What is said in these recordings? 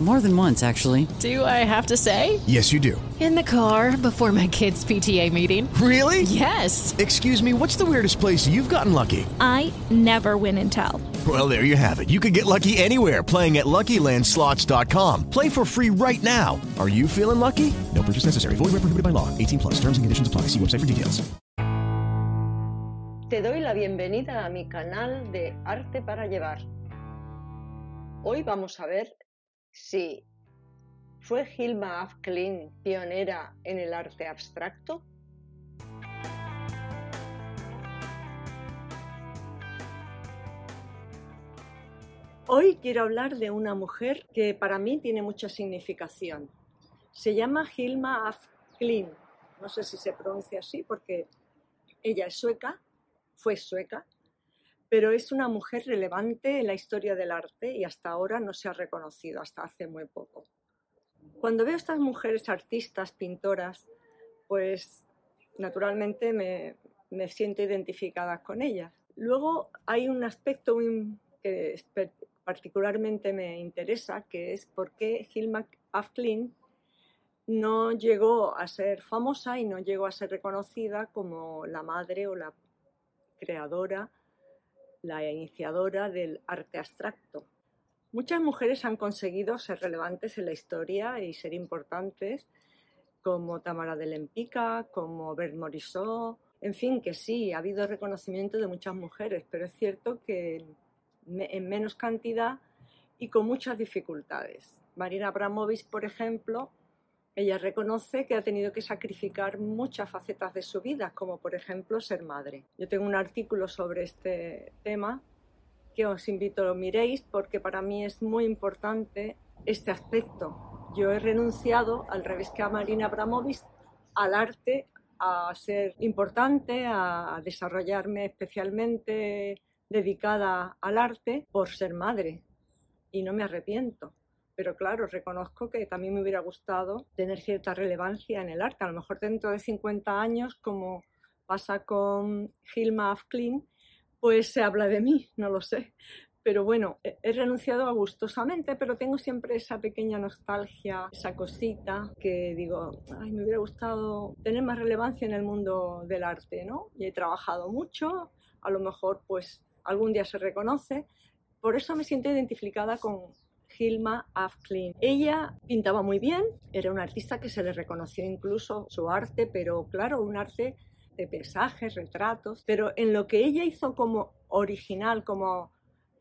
More than once, actually. Do I have to say? Yes, you do. In the car before my kids' PTA meeting. Really? Yes. Excuse me, what's the weirdest place you've gotten lucky? I never win and tell. Well, there you have it. You can get lucky anywhere playing at LuckyLandSlots.com. Play for free right now. Are you feeling lucky? No purchase necessary. Void where prohibited by law. 18 plus. Terms and conditions apply. See website for details. Te doy la bienvenida a mi canal de Arte para Llevar. Hoy vamos a ver si fue Hilma af Klint pionera en el arte abstracto. Hoy quiero hablar de una mujer que para mí tiene mucha significación. Se llama Hilma af Klint. No sé si se pronuncia así porque ella es sueca, fue sueca, pero es una mujer relevante en la historia del arte y hasta ahora no se ha reconocido, hasta hace muy poco. Cuando veo estas mujeres artistas, pintoras, pues naturalmente me, me siento identificada con ellas. Luego hay un aspecto que particularmente me interesa, que es por qué Hilma af no llegó a ser famosa y no llegó a ser reconocida como la madre o la creadora, la iniciadora del arte abstracto. Muchas mujeres han conseguido ser relevantes en la historia y ser importantes, como Tamara de Lempica, como Bert Morisot, en fin, que sí, ha habido reconocimiento de muchas mujeres, pero es cierto que en menos cantidad y con muchas dificultades. Marina Abramovic, por ejemplo, ella reconoce que ha tenido que sacrificar muchas facetas de su vida, como por ejemplo ser madre. Yo tengo un artículo sobre este tema que os invito a lo miréis porque para mí es muy importante este aspecto. Yo he renunciado, al revés que a Marina Abramovic, al arte, a ser importante, a desarrollarme especialmente dedicada al arte por ser madre y no me arrepiento. Pero claro, reconozco que también me hubiera gustado tener cierta relevancia en el arte. A lo mejor dentro de 50 años, como pasa con Hilma af Klint, pues se habla de mí, no lo sé. Pero bueno, he renunciado gustosamente, pero tengo siempre esa pequeña nostalgia, esa cosita que digo, ay, me hubiera gustado tener más relevancia en el mundo del arte, ¿no? Y he trabajado mucho, a lo mejor pues algún día se reconoce. Por eso me siento identificada con Hilma af Klint. Ella pintaba muy bien, era una artista que se le reconoció incluso su arte, pero claro, un arte de paisajes, retratos, pero en lo que ella hizo como original, como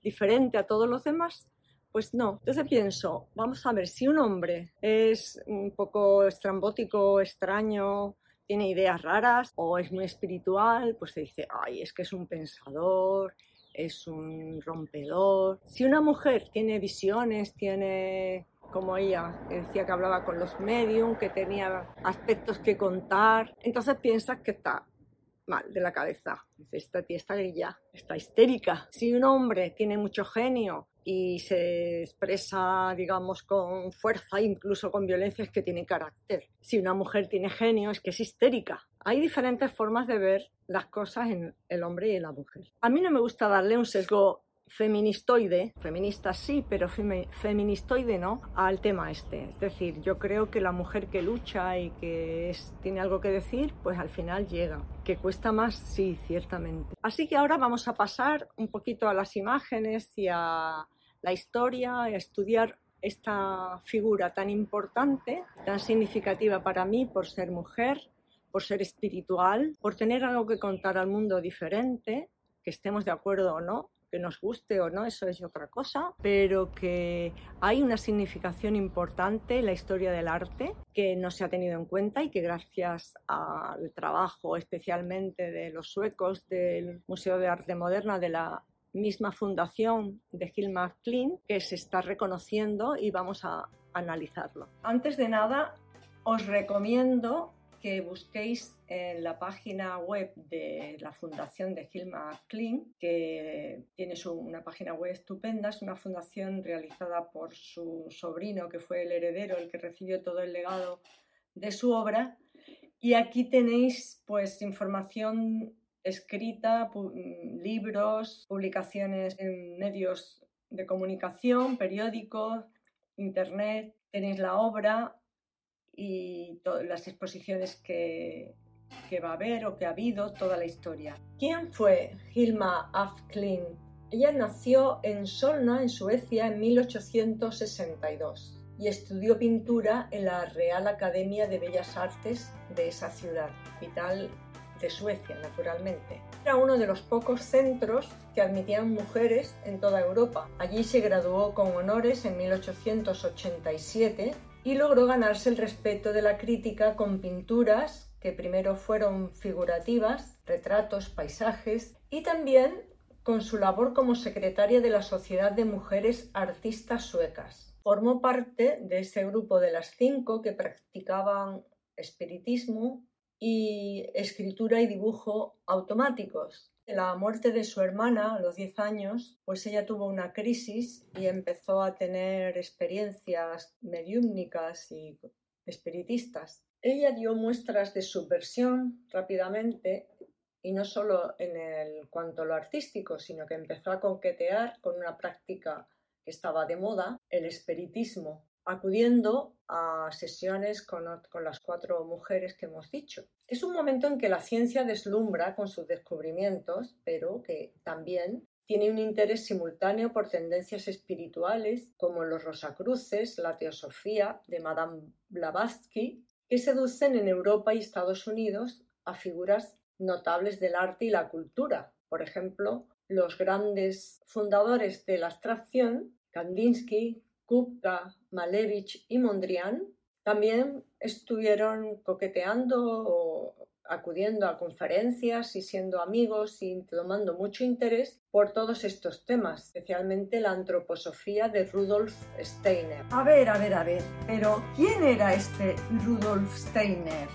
diferente a todos los demás, pues no. Entonces pienso, vamos a ver, si un hombre es un poco estrambótico, extraño, tiene ideas raras o es muy espiritual, pues se dice, ay, es que es un pensador, es un rompedor. Si una mujer tiene visiones, tiene, como ella decía que hablaba con los medium, que tenía aspectos que contar, entonces piensas que está mal de la cabeza. Dice, esta tía está ya, está histérica. Si un hombre tiene mucho genio y se expresa, digamos, con fuerza, incluso con violencia, es que tiene carácter. Si una mujer tiene genio, es que es histérica. Hay diferentes formas de ver las cosas en el hombre y en la mujer. A mí no me gusta darle un sesgo feministoide, feminista sí, pero femi- feministoide no, al tema este. Es decir, yo creo que la mujer que lucha y que es- tiene algo que decir, pues al final llega. Que cuesta más, sí, ciertamente. Así que ahora vamos a pasar un poquito a las imágenes y a la historia, a estudiar esta figura tan importante, tan significativa para mí por ser mujer, por ser espiritual, por tener algo que contar al mundo diferente, que estemos de acuerdo o no, que nos guste o no, eso es otra cosa, pero que hay una significación importante en la historia del arte que no se ha tenido en cuenta y que gracias al trabajo especialmente de los suecos del Museo de Arte Moderna de la misma fundación de Hilma af Klint que se está reconociendo y vamos a analizarlo. Antes de nada, os recomiendo que busquéis en la página web de la fundación de Hilma Klint, que tiene una página web estupenda, es una fundación realizada por su sobrino, que fue el heredero, el que recibió todo el legado de su obra, Y aquí tenéis pues información escrita, libros, publicaciones en medios de comunicación, periódicos, internet, tenéis la obra y las exposiciones que, que, va a haber o que ha habido, toda la historia. ¿Quién fue Hilma af Klint? Ella nació en Solna, en Suecia, en 1862 y estudió pintura en la Real Academia de Bellas Artes de esa ciudad, capital de Suecia, naturalmente. Era uno de los pocos centros que admitían mujeres en toda Europa. Allí se graduó con honores en 1887 y logró ganarse el respeto de la crítica con pinturas que primero fueron figurativas, retratos, paisajes y también con su labor como secretaria de la Sociedad de Mujeres Artistas Suecas. Formó parte de ese grupo de las cinco que practicaban espiritismo, y escritura y dibujo automáticos. La muerte de su hermana a los 10 años, pues ella tuvo una crisis y empezó a tener experiencias mediúmnicas y espiritistas. Ella dio muestras de subversión rápidamente y no solo en cuanto a lo artístico, sino que empezó a conquetear con una práctica que estaba de moda, el espiritismo, acudiendo a sesiones con, las cuatro mujeres que hemos dicho. Es un momento en que la ciencia deslumbra con sus descubrimientos, pero que también tiene un interés simultáneo por tendencias espirituales como los Rosacruces, la Teosofía de Madame Blavatsky, que seducen en Europa y Estados Unidos a figuras notables del arte y la cultura. Por ejemplo, los grandes fundadores de la abstracción, Kandinsky, Kupka, Malevich y Mondrian también estuvieron coqueteando o acudiendo a conferencias y siendo amigos y tomando mucho interés por todos estos temas, especialmente la antroposofía de Rudolf Steiner. A ver, a ver, a ver, pero ¿quién era este Rudolf Steiner?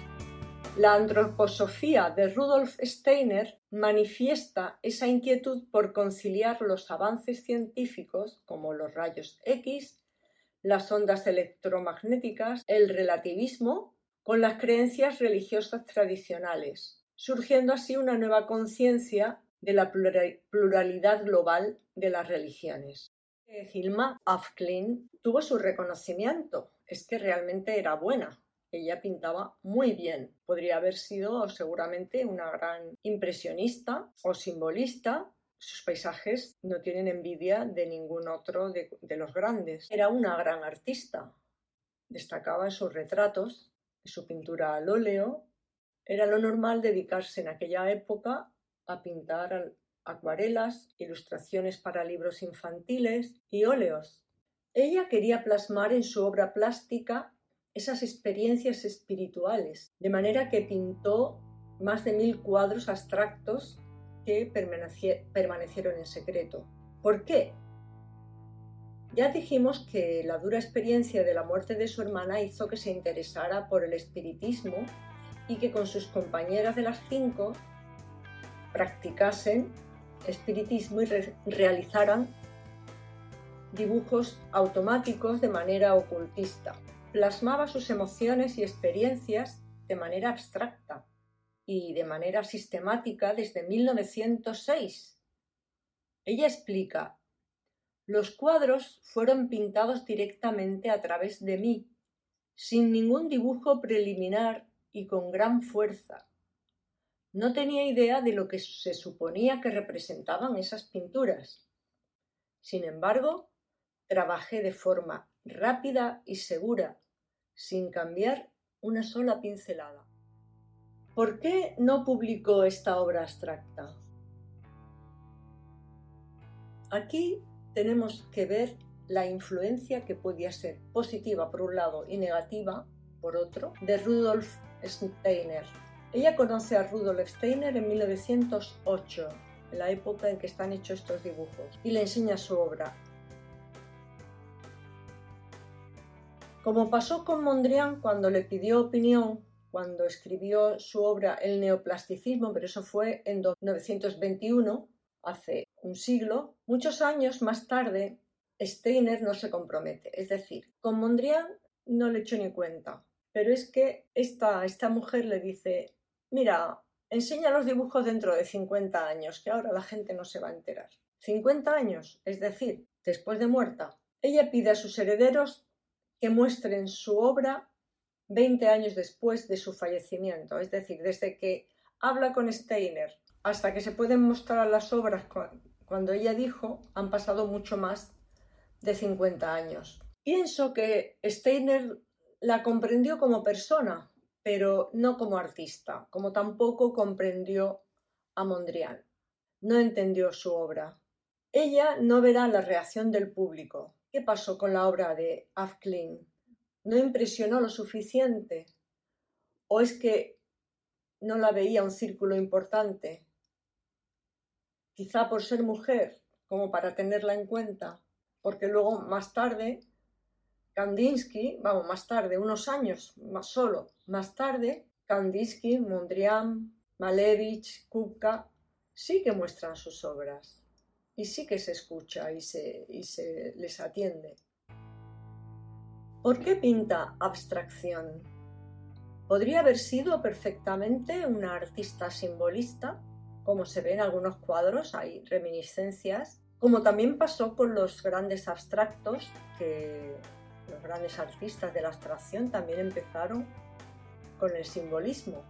La antroposofía de Rudolf Steiner manifiesta esa inquietud por conciliar los avances científicos como los rayos X, las ondas electromagnéticas, el relativismo, con las creencias religiosas tradicionales, surgiendo así una nueva conciencia de la pluralidad global de las religiones. Hilma af tuvo su reconocimiento, es que realmente era buena. Ella pintaba muy bien. Podría haber sido seguramente una gran impresionista o simbolista sus paisajes no tienen envidia de ningún otro de, los grandes. Era una gran artista. Destacaba en sus retratos, en su pintura al óleo. Era lo normal dedicarse en aquella época a pintar acuarelas, ilustraciones para libros infantiles y óleos. Ella quería plasmar en su obra plástica esas experiencias espirituales, de manera que pintó más de mil cuadros abstractos que permanecieron en secreto. ¿Por qué? Ya dijimos que la dura experiencia de la muerte de su hermana hizo que se interesara por el espiritismo y que con sus compañeras de las cinco practicasen espiritismo y realizaran dibujos automáticos de manera ocultista. Plasmaba sus emociones y experiencias de manera abstracta, y de manera sistemática desde 1906. Ella explica, los cuadros fueron pintados directamente a través de mí, sin ningún dibujo preliminar y con gran fuerza. No tenía idea de lo que se suponía que representaban esas pinturas. Sin embargo, trabajé de forma rápida y segura, sin cambiar una sola pincelada. ¿Por qué no publicó esta obra abstracta? Aquí tenemos que ver la influencia que podía ser positiva por un lado y negativa por otro de Rudolf Steiner. Ella conoce a Rudolf Steiner en 1908, en la época en que están hechos estos dibujos, y le enseña su obra. Como pasó con Mondrian cuando le pidió opinión cuando escribió su obra El neoplasticismo, pero eso fue en 1921, hace un siglo, muchos años más tarde, Steiner no se compromete. Es decir, con Mondrian no le echó ni cuenta. Pero es que esta, esta mujer le dice, mira, enseña los dibujos dentro de 50 años, que ahora la gente no se va a enterar. 50 años, es decir, después de muerta. Ella pide a sus herederos que muestren su obra 20 años después de su fallecimiento, es decir, desde que habla con Steiner hasta que se pueden mostrar las obras cuando ella dijo, han pasado mucho más de 50 años. Pienso que Steiner la comprendió como persona, pero no como artista, como tampoco comprendió a Mondrian. No entendió su obra. Ella no verá la reacción del público. ¿Qué pasó con la obra de Afklin? ¿No impresionó lo suficiente? ¿O es que no la veía un círculo importante? Quizá por ser mujer, como para tenerla en cuenta, porque luego más tarde Kandinsky, vamos, más tarde, unos años más solo, más tarde, Kandinsky, Mondrian, Malevich, Kupka, sí que muestran sus obras y sí que se escucha y se, y se les atiende. ¿Por qué pinta abstracción? Podría haber sido perfectamente una artista simbolista, como se ve en algunos cuadros, hay reminiscencias, como también pasó con los grandes abstractos que los grandes artistas de la abstracción también empezaron con el simbolismo.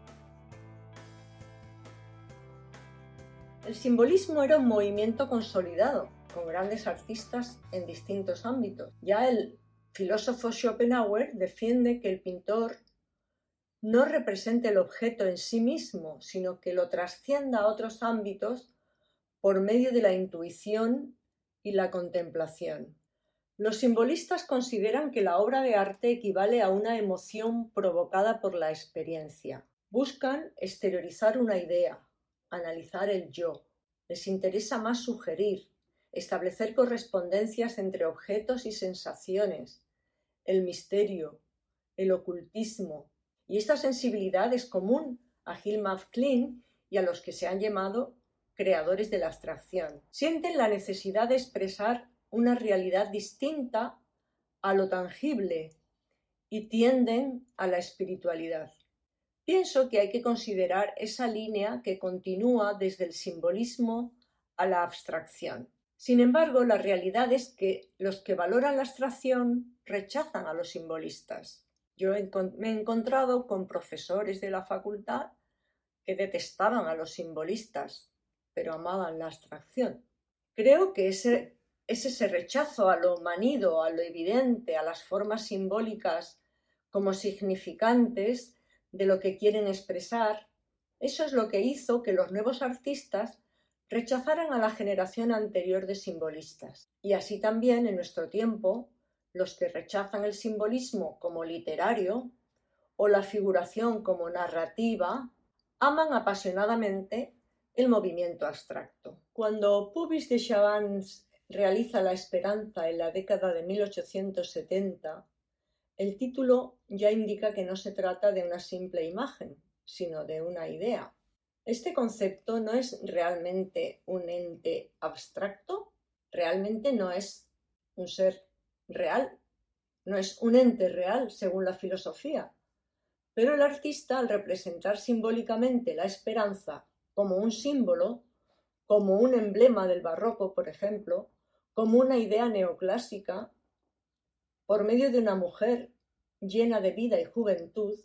El simbolismo era un movimiento consolidado, con grandes artistas en distintos ámbitos. Ya el filósofo Schopenhauer defiende que el pintor no represente el objeto en sí mismo, sino que lo trascienda a otros ámbitos por medio de la intuición y la contemplación. Los simbolistas consideran que la obra de arte equivale a una emoción provocada por la experiencia. Buscan exteriorizar una idea, analizar el yo. Les interesa más sugerir, establecer correspondencias entre objetos y sensaciones, el misterio, el ocultismo. Y esta sensibilidad es común a Hilma Klein y a los que se han llamado creadores de la abstracción. Sienten la necesidad de expresar una realidad distinta a lo tangible y tienden a la espiritualidad. Pienso que hay que considerar esa línea que continúa desde el simbolismo a la abstracción. Sin embargo, la realidad es que los que valoran la abstracción rechazan a los simbolistas. Yo me he encontrado con profesores de la facultad que detestaban a los simbolistas, pero amaban la abstracción. Creo que ese es ese rechazo a lo manido, a lo evidente, a las formas simbólicas como significantes de lo que quieren expresar, eso es lo que hizo que los nuevos artistas rechazaran a la generación anterior de simbolistas. Y así también en nuestro tiempo, los que rechazan el simbolismo como literario o la figuración como narrativa, aman apasionadamente el movimiento abstracto. Cuando Pubis de Chavans realiza La Esperanza en la década de 1870, el título ya indica que no se trata de una simple imagen, sino de una idea. Este concepto no es realmente un ente abstracto, realmente no es un ser real, no es un ente real según la filosofía. Pero el artista, al representar simbólicamente la esperanza como un símbolo, como un emblema del barroco, por ejemplo, como una idea neoclásica, por medio de una mujer llena de vida y juventud,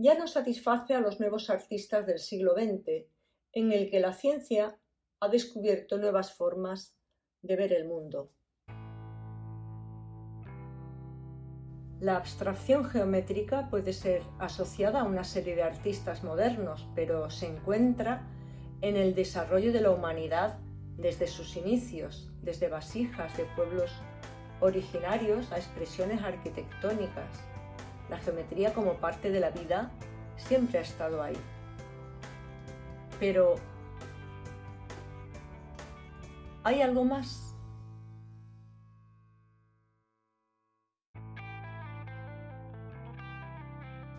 ya no satisface a los nuevos artistas del siglo XX, en el que la ciencia ha descubierto nuevas formas de ver el mundo. La abstracción geométrica puede ser asociada a una serie de artistas modernos, pero se encuentra en el desarrollo de la humanidad desde sus inicios, desde vasijas de pueblos originarios a expresiones arquitectónicas. La geometría como parte de la vida siempre ha estado ahí. Pero, ¿hay algo más?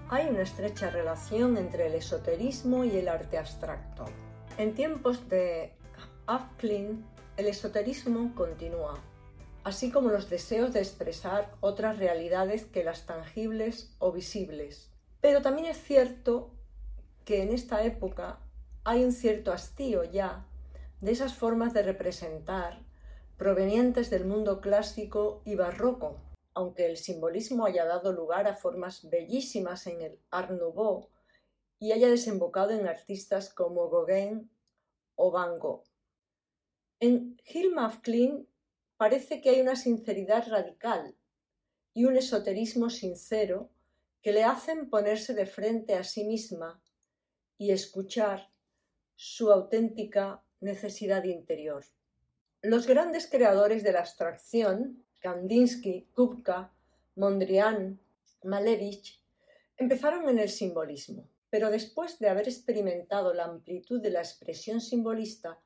Hay una estrecha relación entre el esoterismo y el arte abstracto. En tiempos de Afklin, el esoterismo continúa. Así como los deseos de expresar otras realidades que las tangibles o visibles. Pero también es cierto que en esta época hay un cierto hastío ya de esas formas de representar provenientes del mundo clásico y barroco, aunque el simbolismo haya dado lugar a formas bellísimas en el Art Nouveau y haya desembocado en artistas como Gauguin o Van Gogh. En Hilma parece que hay una sinceridad radical y un esoterismo sincero que le hacen ponerse de frente a sí misma y escuchar su auténtica necesidad interior. Los grandes creadores de la abstracción, Kandinsky, Kupka, Mondrian, Malevich, empezaron en el simbolismo, pero después de haber experimentado la amplitud de la expresión simbolista,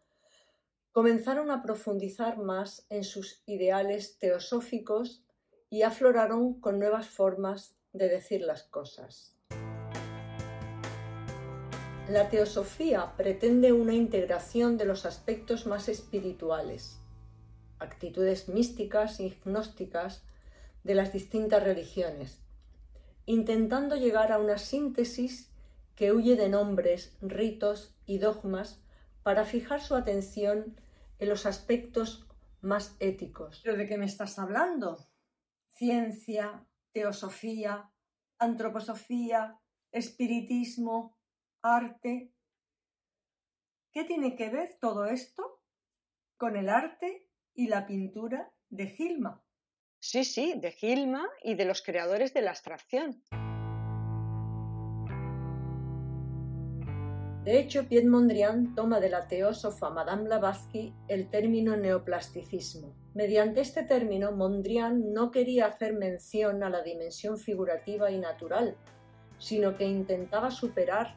comenzaron a profundizar más en sus ideales teosóficos y afloraron con nuevas formas de decir las cosas. La teosofía pretende una integración de los aspectos más espirituales, actitudes místicas y gnósticas de las distintas religiones, intentando llegar a una síntesis que huye de nombres, ritos y dogmas para fijar su atención en los aspectos más éticos. ¿Pero de qué me estás hablando? Ciencia, teosofía, antroposofía, espiritismo, arte. ¿Qué tiene que ver todo esto con el arte y la pintura de Gilma? Sí, sí, de Gilma y de los creadores de la abstracción. De hecho, Piet Mondrian toma de la teósofa Madame Blavatsky el término neoplasticismo. Mediante este término, Mondrian no quería hacer mención a la dimensión figurativa y natural, sino que intentaba superar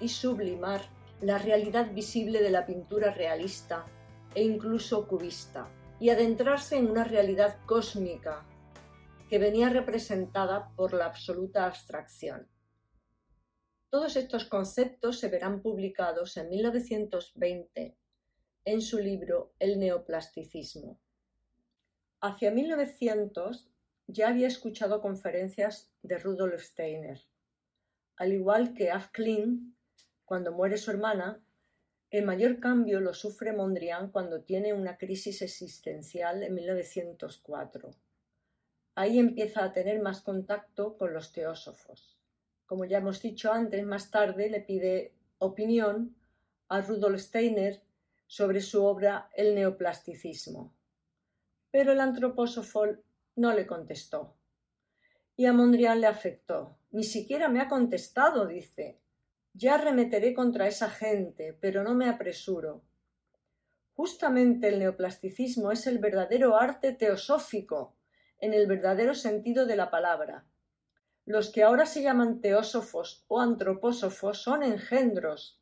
y sublimar la realidad visible de la pintura realista e incluso cubista, y adentrarse en una realidad cósmica que venía representada por la absoluta abstracción. Todos estos conceptos se verán publicados en 1920 en su libro El neoplasticismo. Hacia 1900 ya había escuchado conferencias de Rudolf Steiner. Al igual que Af Klein, cuando muere su hermana, el mayor cambio lo sufre Mondrian cuando tiene una crisis existencial en 1904. Ahí empieza a tener más contacto con los teósofos. Como ya hemos dicho antes, más tarde le pide opinión a Rudolf Steiner sobre su obra El neoplasticismo. Pero el antropósofo no le contestó. Y a Mondrian le afectó. Ni siquiera me ha contestado, dice. Ya arremeteré contra esa gente, pero no me apresuro. Justamente el neoplasticismo es el verdadero arte teosófico, en el verdadero sentido de la palabra. Los que ahora se llaman teósofos o antropósofos son engendros,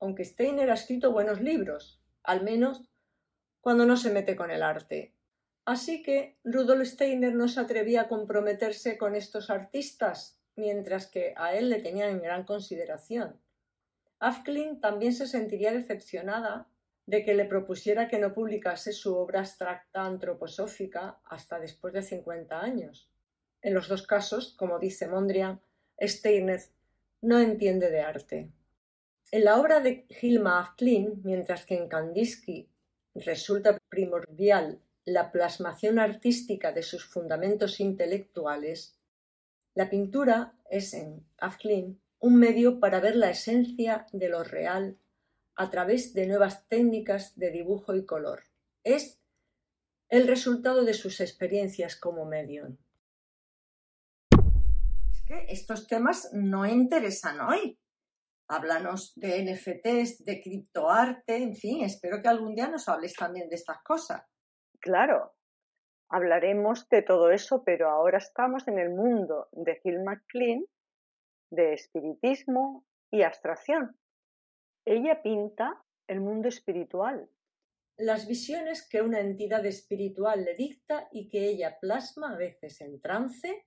aunque Steiner ha escrito buenos libros, al menos cuando no se mete con el arte. Así que Rudolf Steiner no se atrevía a comprometerse con estos artistas, mientras que a él le tenían en gran consideración. Afklin también se sentiría decepcionada de que le propusiera que no publicase su obra abstracta antroposófica hasta después de 50 años. En los dos casos, como dice Mondrian, Steiner no entiende de arte. En la obra de Hilma af mientras que en Kandinsky resulta primordial la plasmación artística de sus fundamentos intelectuales, la pintura es, en Afklin, un medio para ver la esencia de lo real a través de nuevas técnicas de dibujo y color. Es el resultado de sus experiencias como medium. Que estos temas no interesan hoy. Háblanos de NFTs, de criptoarte, en fin, espero que algún día nos hables también de estas cosas. Claro, Hablaremos de todo eso, pero ahora estamos en el mundo de Gil McLean, de espiritismo y abstracción. Ella pinta el mundo espiritual. Las visiones que una entidad espiritual le dicta y que ella plasma a veces en trance.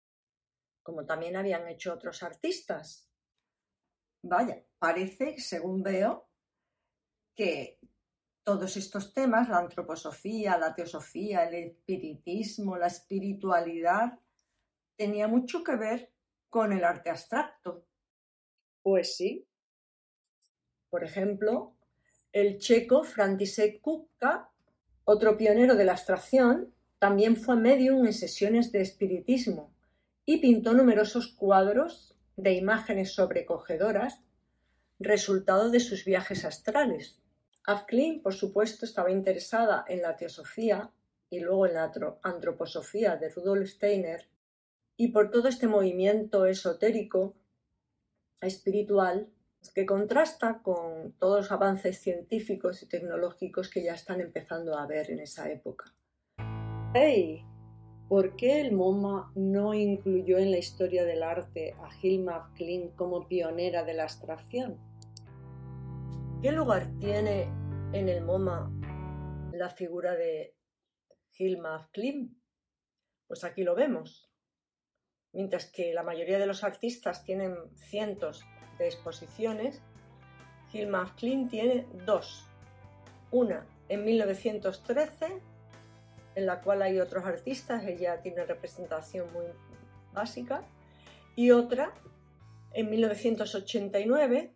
Como también habían hecho otros artistas. Vaya, parece, según veo, que todos estos temas, la antroposofía, la teosofía, el espiritismo, la espiritualidad, tenía mucho que ver con el arte abstracto. Pues sí. Por ejemplo, el checo František Kupka, otro pionero de la abstracción, también fue medium en sesiones de espiritismo y pintó numerosos cuadros de imágenes sobrecogedoras, resultado de sus viajes astrales. Afklin, por supuesto, estaba interesada en la teosofía y luego en la antroposofía de Rudolf Steiner, y por todo este movimiento esotérico, espiritual, que contrasta con todos los avances científicos y tecnológicos que ya están empezando a ver en esa época. ¡Hey! ¿Por qué el MoMA no incluyó en la historia del arte a Hilma Klint como pionera de la abstracción? ¿Qué lugar tiene en el MoMA la figura de Hilma Klint? Pues aquí lo vemos. Mientras que la mayoría de los artistas tienen cientos de exposiciones, Hilma Klint tiene dos. Una en 1913, en la cual hay otros artistas, ella tiene representación muy básica, y otra en 1989,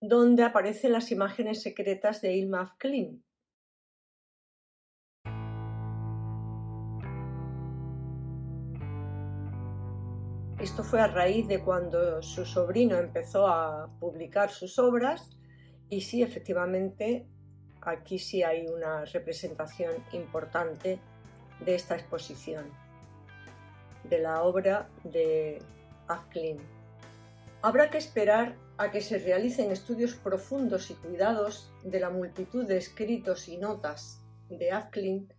donde aparecen las imágenes secretas de Hilma af Klint. Esto fue a raíz de cuando su sobrino empezó a publicar sus obras y sí, efectivamente, aquí sí hay una representación importante de esta exposición, de la obra de Afklin. Habrá que esperar a que se realicen estudios profundos y cuidados de la multitud de escritos y notas de Afklin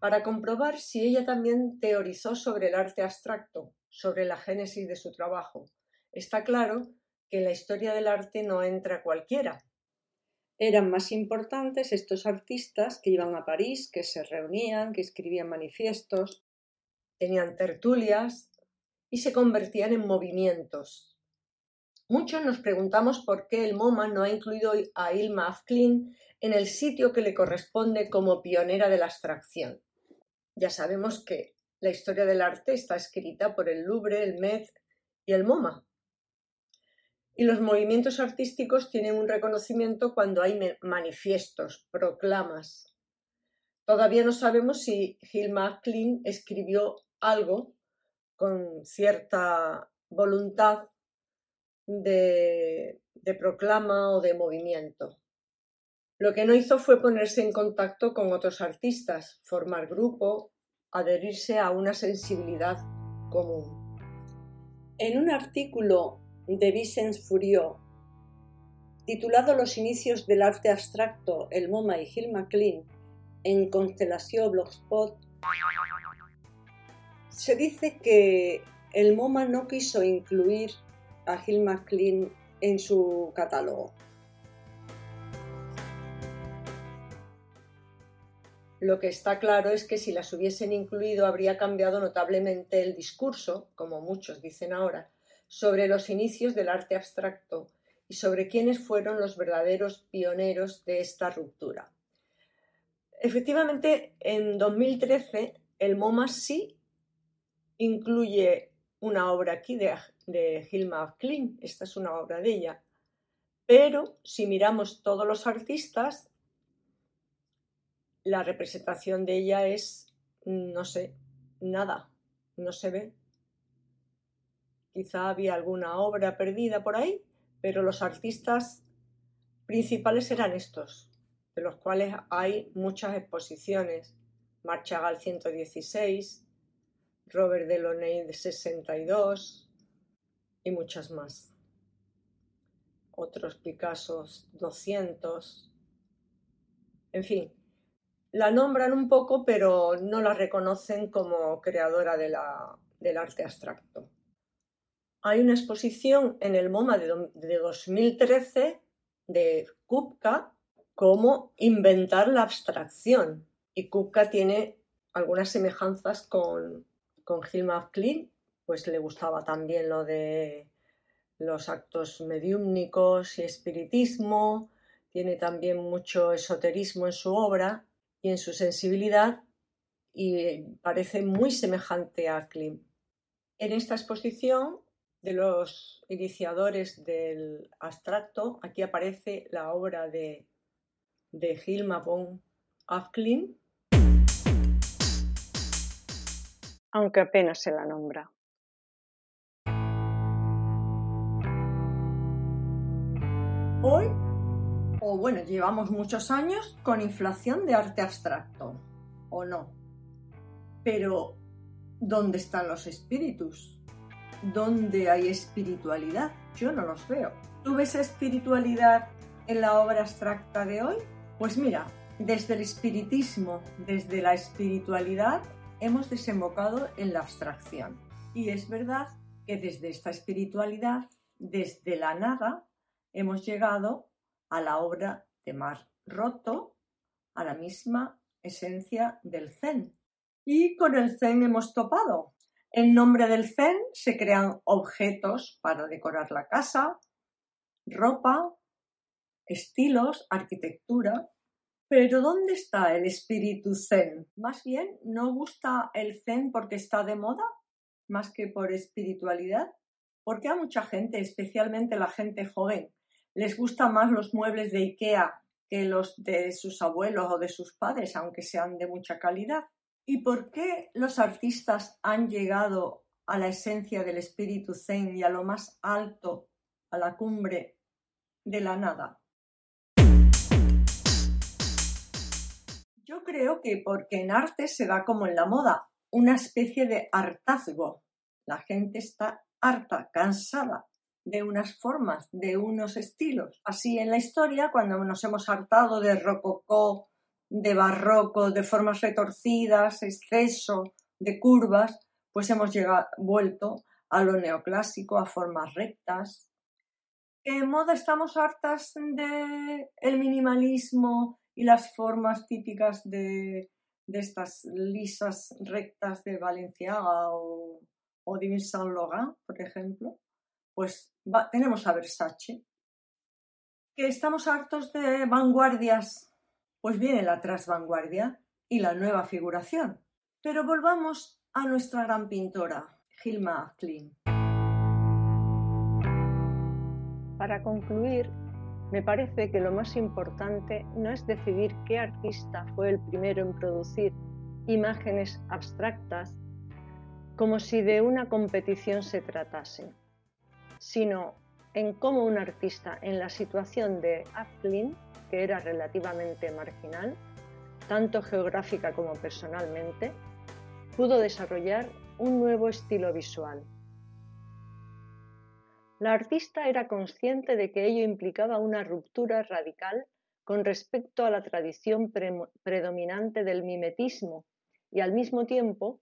para comprobar si ella también teorizó sobre el arte abstracto sobre la génesis de su trabajo. Está claro que en la historia del arte no entra cualquiera. Eran más importantes estos artistas que iban a París, que se reunían, que escribían manifiestos, tenían tertulias y se convertían en movimientos. Muchos nos preguntamos por qué el MoMA no ha incluido a Ilma Afklin en el sitio que le corresponde como pionera de la abstracción. Ya sabemos que la historia del arte está escrita por el Louvre, el Met y el MoMA. Y los movimientos artísticos tienen un reconocimiento cuando hay manifiestos, proclamas. Todavía no sabemos si Hilma Klein escribió algo con cierta voluntad de, de proclama o de movimiento. Lo que no hizo fue ponerse en contacto con otros artistas, formar grupo adherirse a una sensibilidad común. En un artículo de Vicens Furiot titulado Los inicios del arte abstracto, el MoMA y Hilma Klein en Constelación Blogspot, se dice que el MoMA no quiso incluir a Hilma Klein en su catálogo. Lo que está claro es que si las hubiesen incluido habría cambiado notablemente el discurso, como muchos dicen ahora, sobre los inicios del arte abstracto y sobre quiénes fueron los verdaderos pioneros de esta ruptura. Efectivamente, en 2013 el MoMA sí incluye una obra aquí de, de Hilma Klein, esta es una obra de ella, pero si miramos todos los artistas, la representación de ella es, no sé, nada, no se ve. Quizá había alguna obra perdida por ahí, pero los artistas principales eran estos, de los cuales hay muchas exposiciones. Marchagal 116, Robert Delaunay de 62 y muchas más. Otros Picassos 200 En fin, la nombran un poco, pero no la reconocen como creadora del arte abstracto. Hay una exposición en el MoMA de, de 2013 de Kupka como inventar la abstracción. Y Kupka tiene algunas semejanzas con, con Klein, pues le gustaba también lo de los actos mediúmnicos y espiritismo, tiene también mucho esoterismo en su obra y en su sensibilidad y parece muy semejante a Klim. En esta exposición de los iniciadores del abstracto, aquí aparece la obra de, de Hilma von Afklin, aunque apenas se la nombra. Hoy, o bueno, llevamos muchos años con inflación de arte abstracto, ¿o no? Pero, ¿dónde están los espíritus? ¿Dónde hay espiritualidad? Yo no los veo. ¿Tú ves espiritualidad en la obra abstracta de hoy? Pues mira, desde el espiritismo, desde la espiritualidad, hemos desembocado en la abstracción. Y es verdad que desde esta espiritualidad, desde la nada, hemos llegado a la obra de Mar Roto, a la misma esencia del Zen. Y con el Zen hemos topado. En nombre del Zen se crean objetos para decorar la casa, ropa, estilos, arquitectura. Pero ¿dónde está el espíritu Zen? Más bien, ¿no gusta el Zen porque está de moda? Más que por espiritualidad. Porque a mucha gente, especialmente la gente joven, les gustan más los muebles de IKEA que los de sus abuelos o de sus padres, aunque sean de mucha calidad. ¿Y por qué los artistas han llegado a la esencia del espíritu zen y a lo más alto, a la cumbre de la nada? Yo creo que porque en arte se da como en la moda, una especie de hartazgo. La gente está harta, cansada de unas formas, de unos estilos. Así en la historia, cuando nos hemos hartado de rococó, de barroco, de formas retorcidas, exceso, de curvas, pues hemos llegado, vuelto a lo neoclásico, a formas rectas. En moda estamos hartas de el minimalismo y las formas típicas de, de estas lisas rectas de Valenciaga o, o de Saint Laurent, por ejemplo pues tenemos a Versace. Que estamos hartos de vanguardias, pues viene la trasvanguardia y la nueva figuración. Pero volvamos a nuestra gran pintora, Hilma Klein. Para concluir, me parece que lo más importante no es decidir qué artista fue el primero en producir imágenes abstractas como si de una competición se tratase sino en cómo un artista en la situación de Aflin, que era relativamente marginal, tanto geográfica como personalmente, pudo desarrollar un nuevo estilo visual. La artista era consciente de que ello implicaba una ruptura radical con respecto a la tradición predominante del mimetismo y al mismo tiempo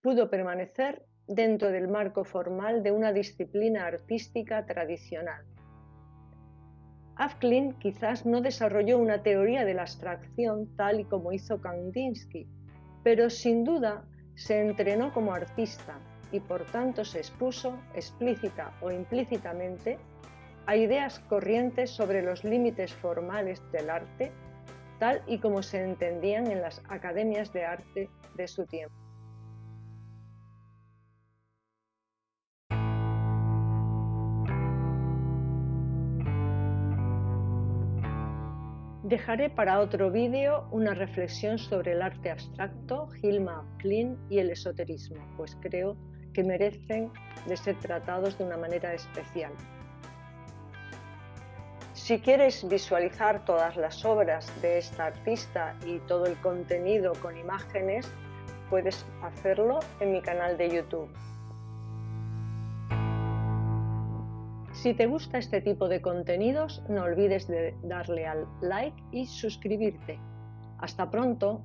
pudo permanecer dentro del marco formal de una disciplina artística tradicional. Afklin quizás no desarrolló una teoría de la abstracción tal y como hizo Kandinsky, pero sin duda se entrenó como artista y por tanto se expuso explícita o implícitamente a ideas corrientes sobre los límites formales del arte, tal y como se entendían en las academias de arte de su tiempo. Dejaré para otro vídeo una reflexión sobre el arte abstracto, Hilma Klein y el esoterismo, pues creo que merecen de ser tratados de una manera especial. Si quieres visualizar todas las obras de esta artista y todo el contenido con imágenes, puedes hacerlo en mi canal de YouTube. Si te gusta este tipo de contenidos, no olvides de darle al like y suscribirte. Hasta pronto.